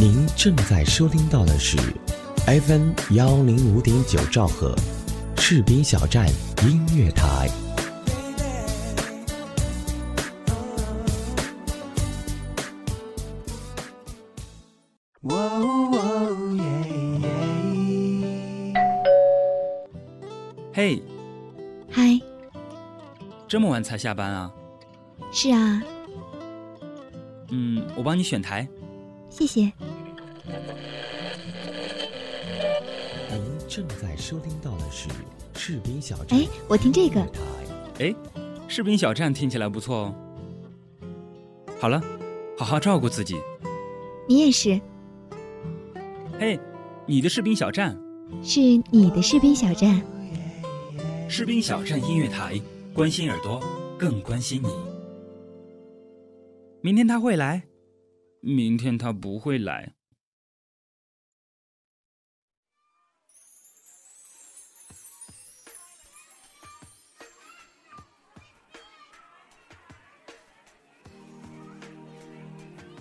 您正在收听到的是 FM 幺零五点九兆赫，赤兵小站音乐台。嘿，嗨，这么晚才下班啊？是啊，嗯，我帮你选台。谢谢。正在收听到的是士兵小站。哎，我听这个。哎，士兵小站听起来不错哦。好了，好好照顾自己。你也是。嘿，你的士兵小站。是你的士兵小站。士兵小站音乐台，关心耳朵，更关心你。明天他会来，明天他不会来。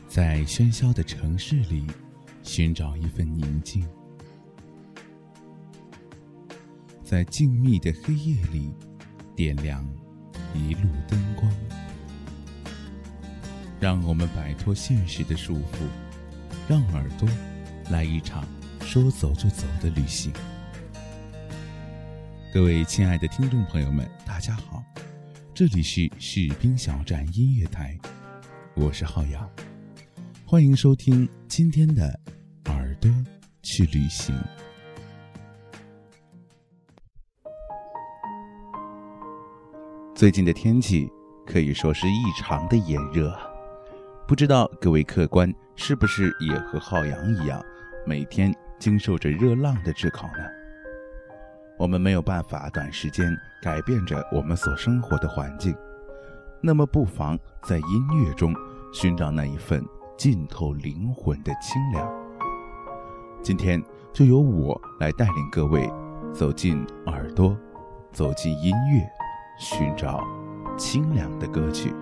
在喧嚣的城市里，寻找一份宁静；在静谧的黑夜里，点亮一路灯光。让我们摆脱现实的束缚，让耳朵来一场说走就走的旅行。各位亲爱的听众朋友们，大家好，这里是士兵小站音乐台，我是浩洋。欢迎收听今天的《耳朵去旅行》。最近的天气可以说是异常的炎热，不知道各位客官是不是也和浩洋一样，每天经受着热浪的炙烤呢？我们没有办法短时间改变着我们所生活的环境，那么不妨在音乐中寻找那一份。浸透灵魂的清凉。今天就由我来带领各位走进耳朵，走进音乐，寻找清凉的歌曲。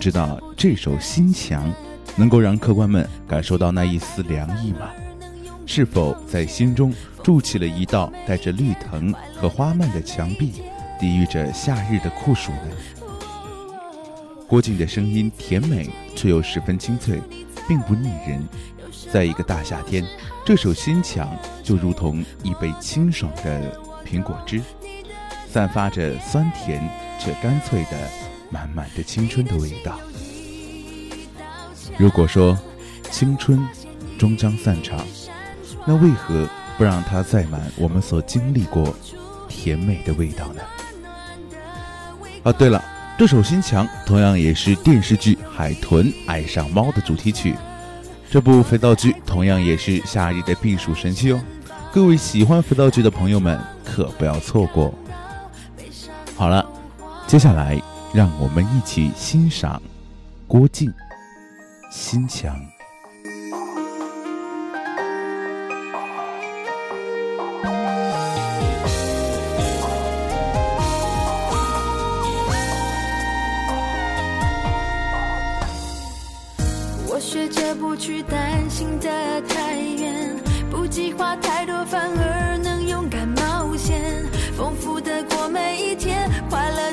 知道这首《心墙》能够让客官们感受到那一丝凉意吗？是否在心中筑起了一道带着绿藤和花蔓的墙壁，抵御着夏日的酷暑呢？郭靖的声音甜美却又十分清脆，并不腻人。在一个大夏天，这首《心墙》就如同一杯清爽的苹果汁，散发着酸甜却干脆的。满满的青春的味道。如果说青春终将散场，那为何不让它载满我们所经历过甜美的味道呢？啊，对了，这首《心墙》同样也是电视剧《海豚爱上猫》的主题曲。这部肥皂剧同样也是夏日的避暑神器哦。各位喜欢肥皂剧的朋友们可不要错过。好了，接下来。让我们一起欣赏郭靖《心墙》。我学着不去担心的太远，不计划太多，反而能勇敢冒险，丰富的过每一天，快乐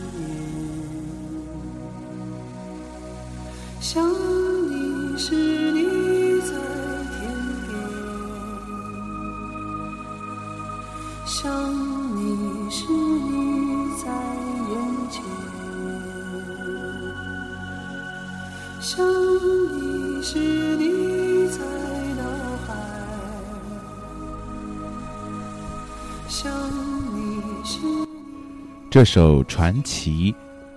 想你时，你在脑海；这首《传奇》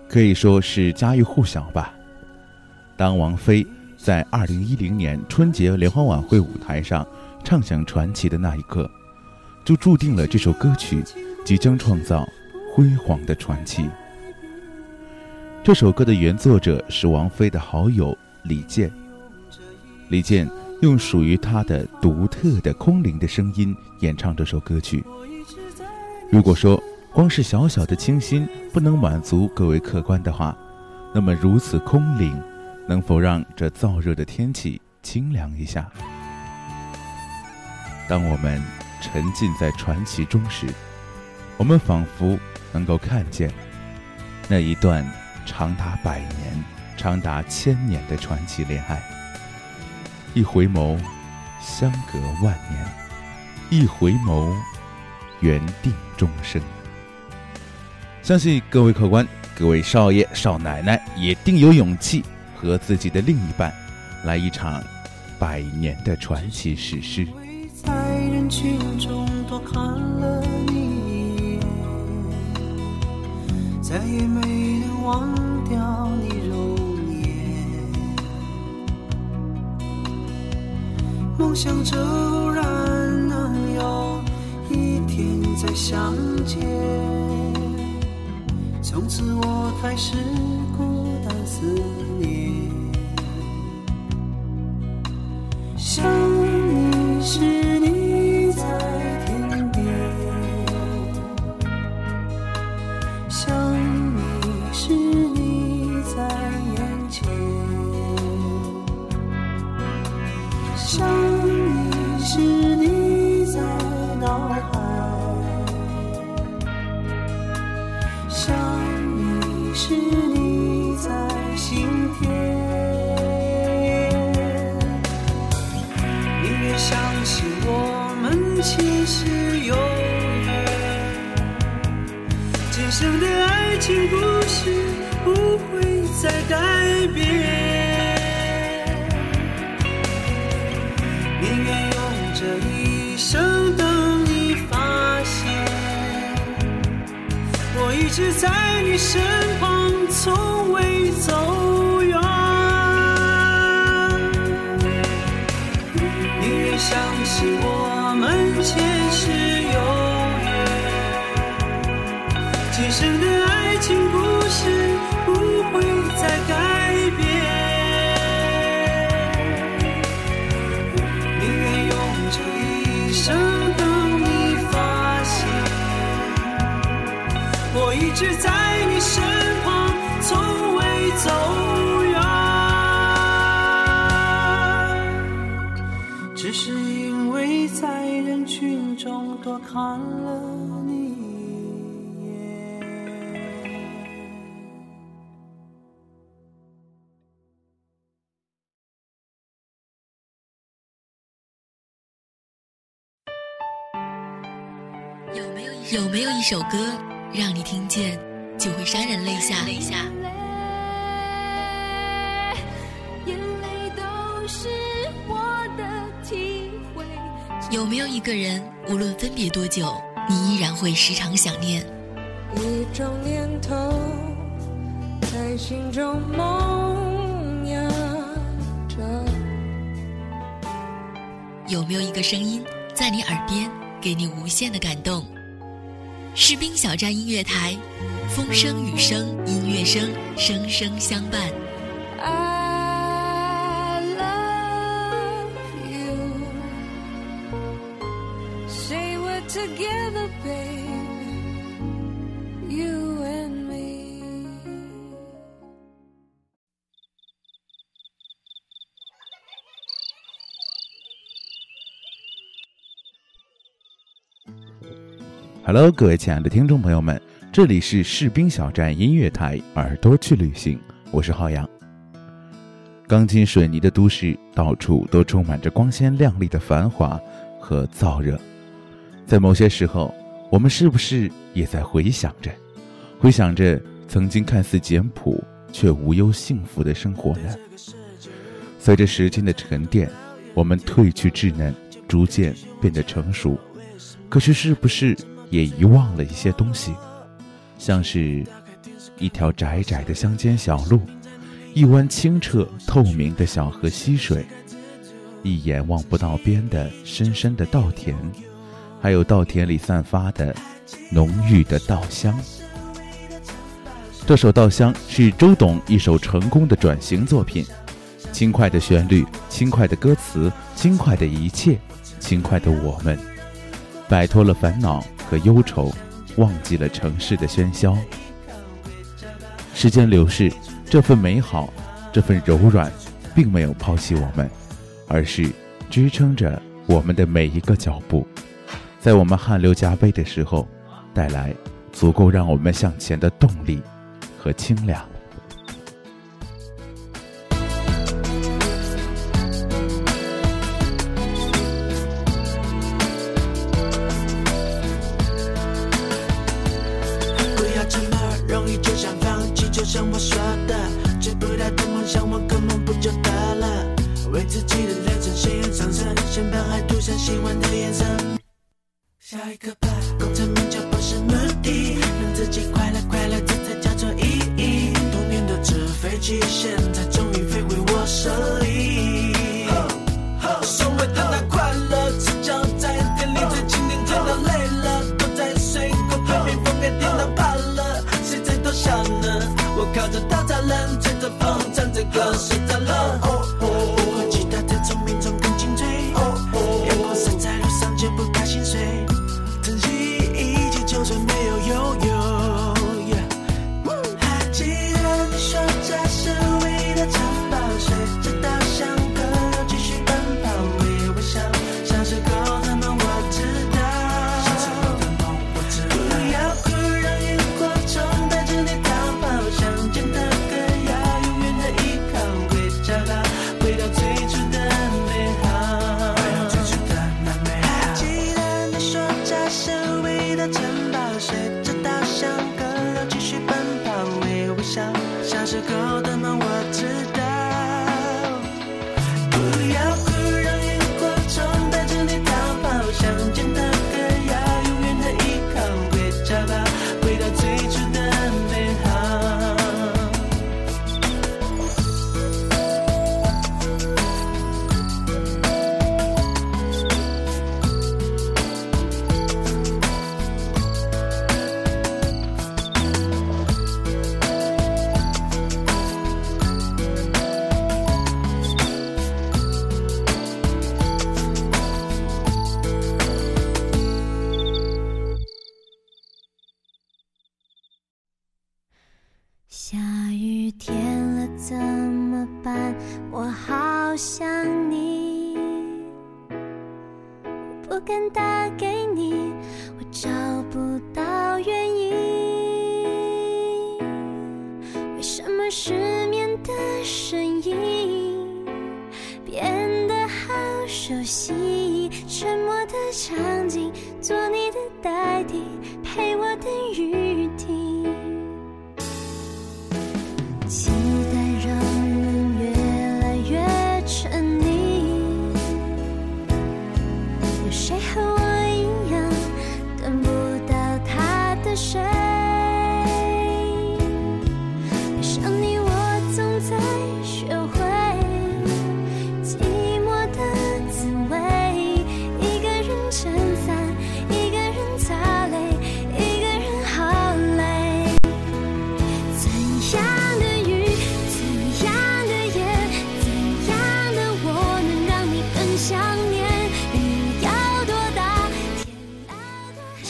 可以说是家喻户晓吧。当王菲在二零一零年春节联欢晚会舞台上唱响《传奇》的那一刻，就注定了这首歌曲即将创造辉煌的传奇。这首歌的原作者是王菲的好友李健，李健用属于他的独特的空灵的声音演唱这首歌曲。如果说光是小小的清新不能满足各位客官的话，那么如此空灵。能否让这燥热的天气清凉一下？当我们沉浸在传奇中时，我们仿佛能够看见那一段长达百年、长达千年的传奇恋爱。一回眸，相隔万年；一回眸，缘定终生。相信各位客官、各位少爷少奶奶也定有勇气。和自己的另一半，来一场百年的传奇史诗。在人群中多看了你一眼，再也没能忘掉你容颜。梦想着偶然能有一天再相见，从此我开始孤单思念。直在你身旁，从未走远。宁愿相信我们前世有缘，今生的爱情故直在你身旁，从未走远。只是因为在人群中多看了你一眼。有没有有没有一首歌让你听见就会潸然泪下？泪下。眼泪都是我的体会。有没有一个人，无论分别多久，你依然会时常想念？一种念头在心中萌芽着。有没有一个声音在你耳边，给你无限的感动？士兵小站音乐台，风声雨声音乐声，声声相伴。Hello，各位亲爱的听众朋友们，这里是士兵小站音乐台，耳朵去旅行，我是浩洋。钢筋水泥的都市，到处都充满着光鲜亮丽的繁华和燥热。在某些时候，我们是不是也在回想着，回想着曾经看似简朴却无忧幸福的生活呢？随着时间的沉淀，我们褪去稚嫩，逐渐变得成熟。可是，是不是也遗忘了一些东西？像是，一条窄窄的乡间小路，一湾清澈透明的小河溪水，一眼望不到边的深深的稻田，还有稻田里散发的浓郁的稻香。这首《稻香》是周董一首成功的转型作品，轻快的旋律，轻快的歌词，轻快的一切，轻快的我们。摆脱了烦恼和忧愁，忘记了城市的喧嚣。时间流逝，这份美好，这份柔软，并没有抛弃我们，而是支撑着我们的每一个脚步，在我们汗流浃背的时候，带来足够让我们向前的动力和清凉。像我说的，追不到的梦想，我根本不就得了？为自己的人生鲜艳上色，先把爱涂上喜欢的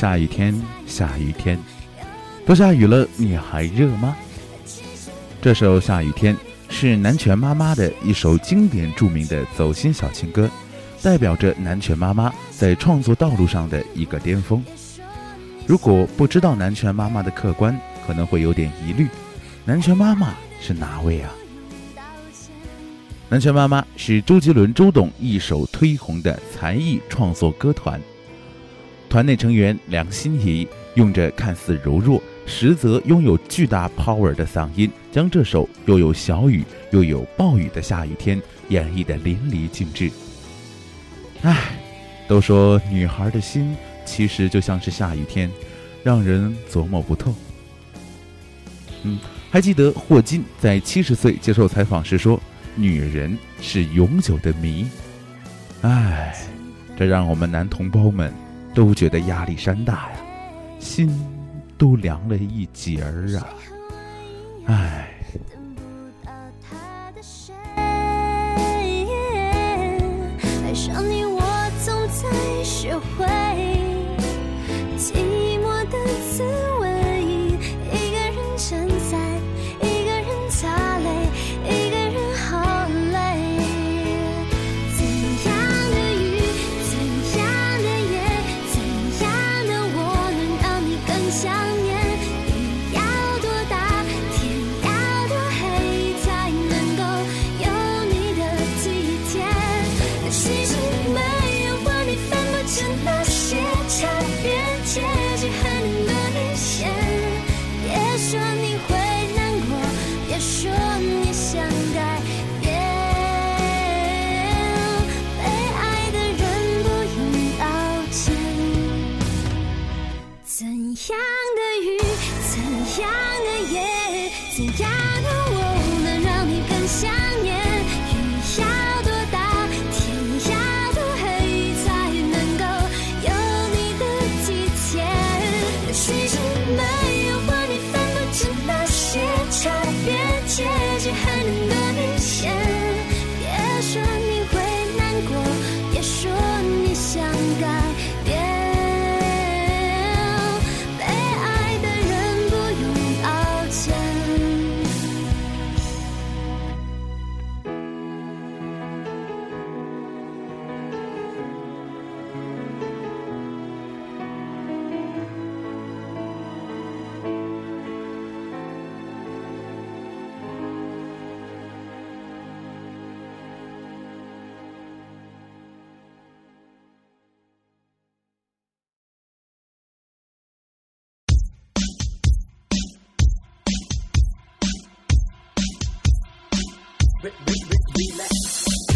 下雨天，下雨天，都下雨了，你还热吗？这首《下雨天》是南拳妈妈的一首经典著名的走心小情歌，代表着南拳妈妈在创作道路上的一个巅峰。如果不知道南拳妈妈的客观，可能会有点疑虑：南拳妈妈是哪位啊？南拳妈妈是周杰伦、周董一手推红的才艺创作歌团。团内成员梁心颐用着看似柔弱，实则拥有巨大 power 的嗓音，将这首又有小雨又有暴雨的下雨天演绎得淋漓尽致。唉，都说女孩的心其实就像是下雨天，让人琢磨不透。嗯，还记得霍金在七十岁接受采访时说：“女人是永久的谜。”唉，这让我们男同胞们。都觉得压力山大呀，心都凉了一截儿啊！唉。上你，我总在学会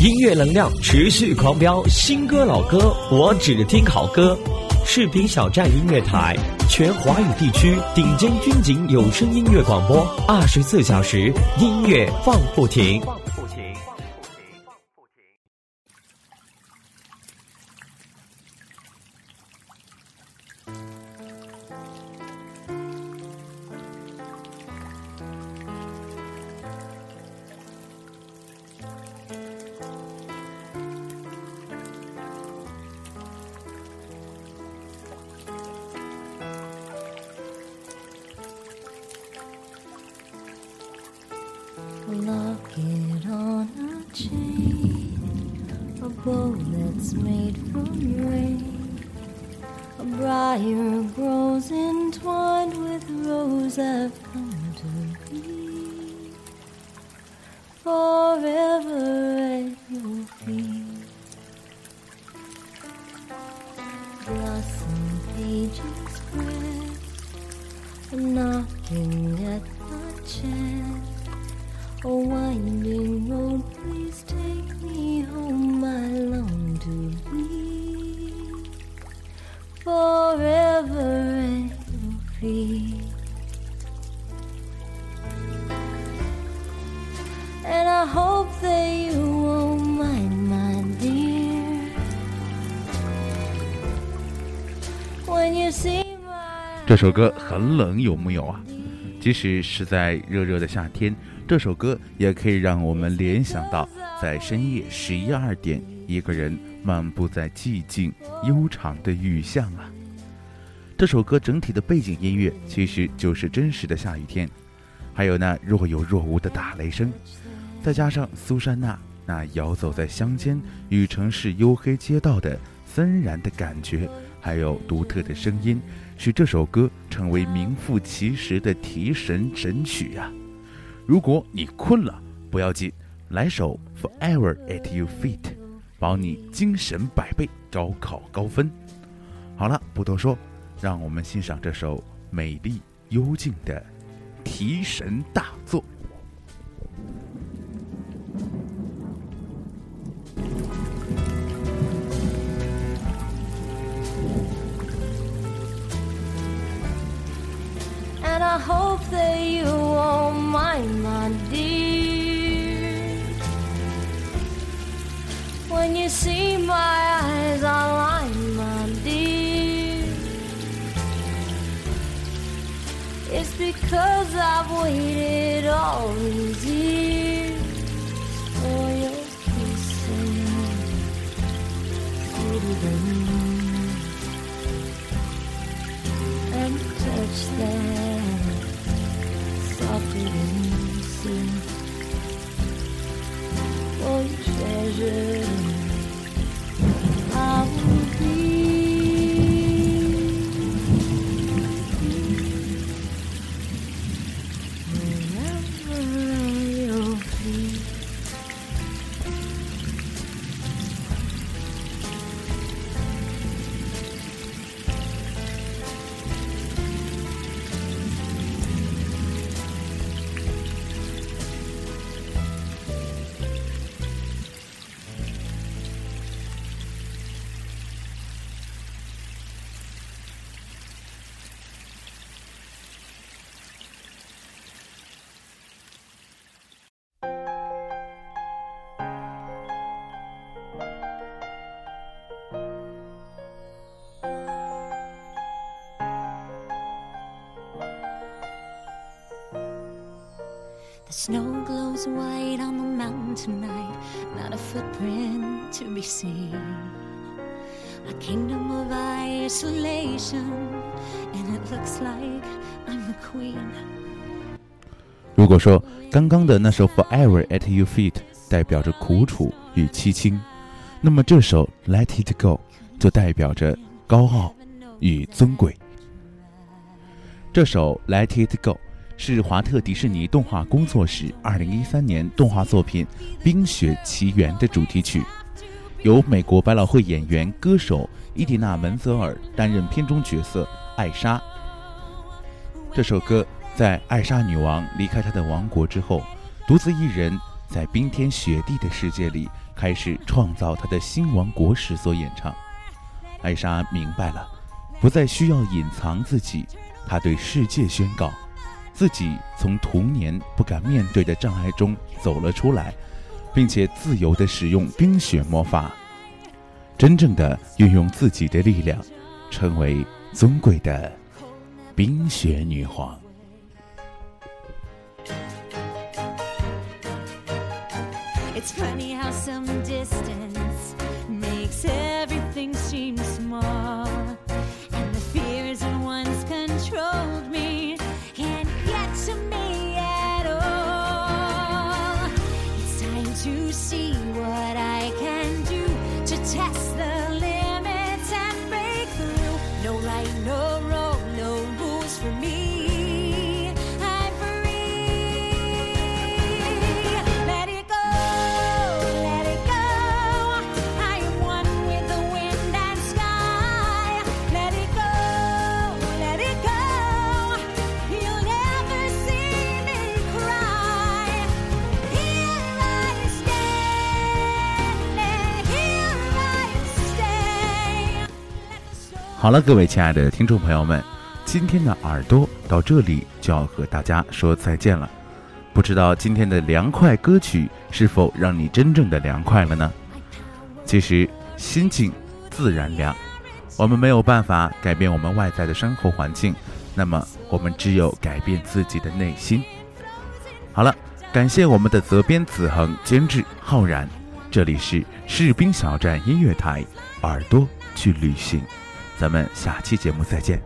音乐能量持续狂飙，新歌老歌我只听好歌。视频小站音乐台，全华语地区顶尖军警有声音乐广播，二十四小时音乐放不停。Lock it on a chain, a bow that's made from rain. A briar grows entwined with rose I've come to be. Forever 这首歌很冷，有木有啊？即使是在热热的夏天，这首歌也可以让我们联想到在深夜十一二点，一个人漫步在寂静悠长的雨巷啊。这首歌整体的背景音乐其实就是真实的下雨天，还有那若有若无的打雷声，再加上苏珊娜那游走在乡间与城市黝黑街道的森然的感觉，还有独特的声音，使这首歌成为名副其实的提神神曲呀。如果你困了，不要紧，来首《Forever at Your Feet》，保你精神百倍，高考高分。好了，不多说，让我们欣赏这首美丽幽静的提神大 It's because I've waited all. these The snow glows white on the mountain tonight, not a footprint to be seen. A kingdom of isolation, and it looks like I'm the queen. 如果说刚刚的那首《Forever at Your Feet》代表着苦楚与凄清，那么这首《Let It Go》就代表着高傲与尊贵。这首《Let It Go》是华特迪士尼动画工作室2013年动画作品《冰雪奇缘》的主题曲，由美国百老汇演员、歌手伊迪娜·门泽尔担任片中角色艾莎。这首歌在艾莎女王离开她的王国之后，独自一人在冰天雪地的世界里开始创造她的新王国时所演唱。艾莎明白了，不再需要隐藏自己，她对世界宣告，自己从童年不敢面对的障碍中走了出来，并且自由地使用冰雪魔法，真正的运用自己的力量，成为尊贵的冰雪女皇。It's funny how some distance 好了，各位亲爱的听众朋友们，今天的耳朵到这里就要和大家说再见了。不知道今天的凉快歌曲是否让你真正的凉快了呢？其实心静自然凉，我们没有办法改变我们外在的生活环境，那么我们只有改变自己的内心。好了，感谢我们的责编子恒、监制浩然，这里是士兵小站音乐台，耳朵去旅行，咱们下期节目再见。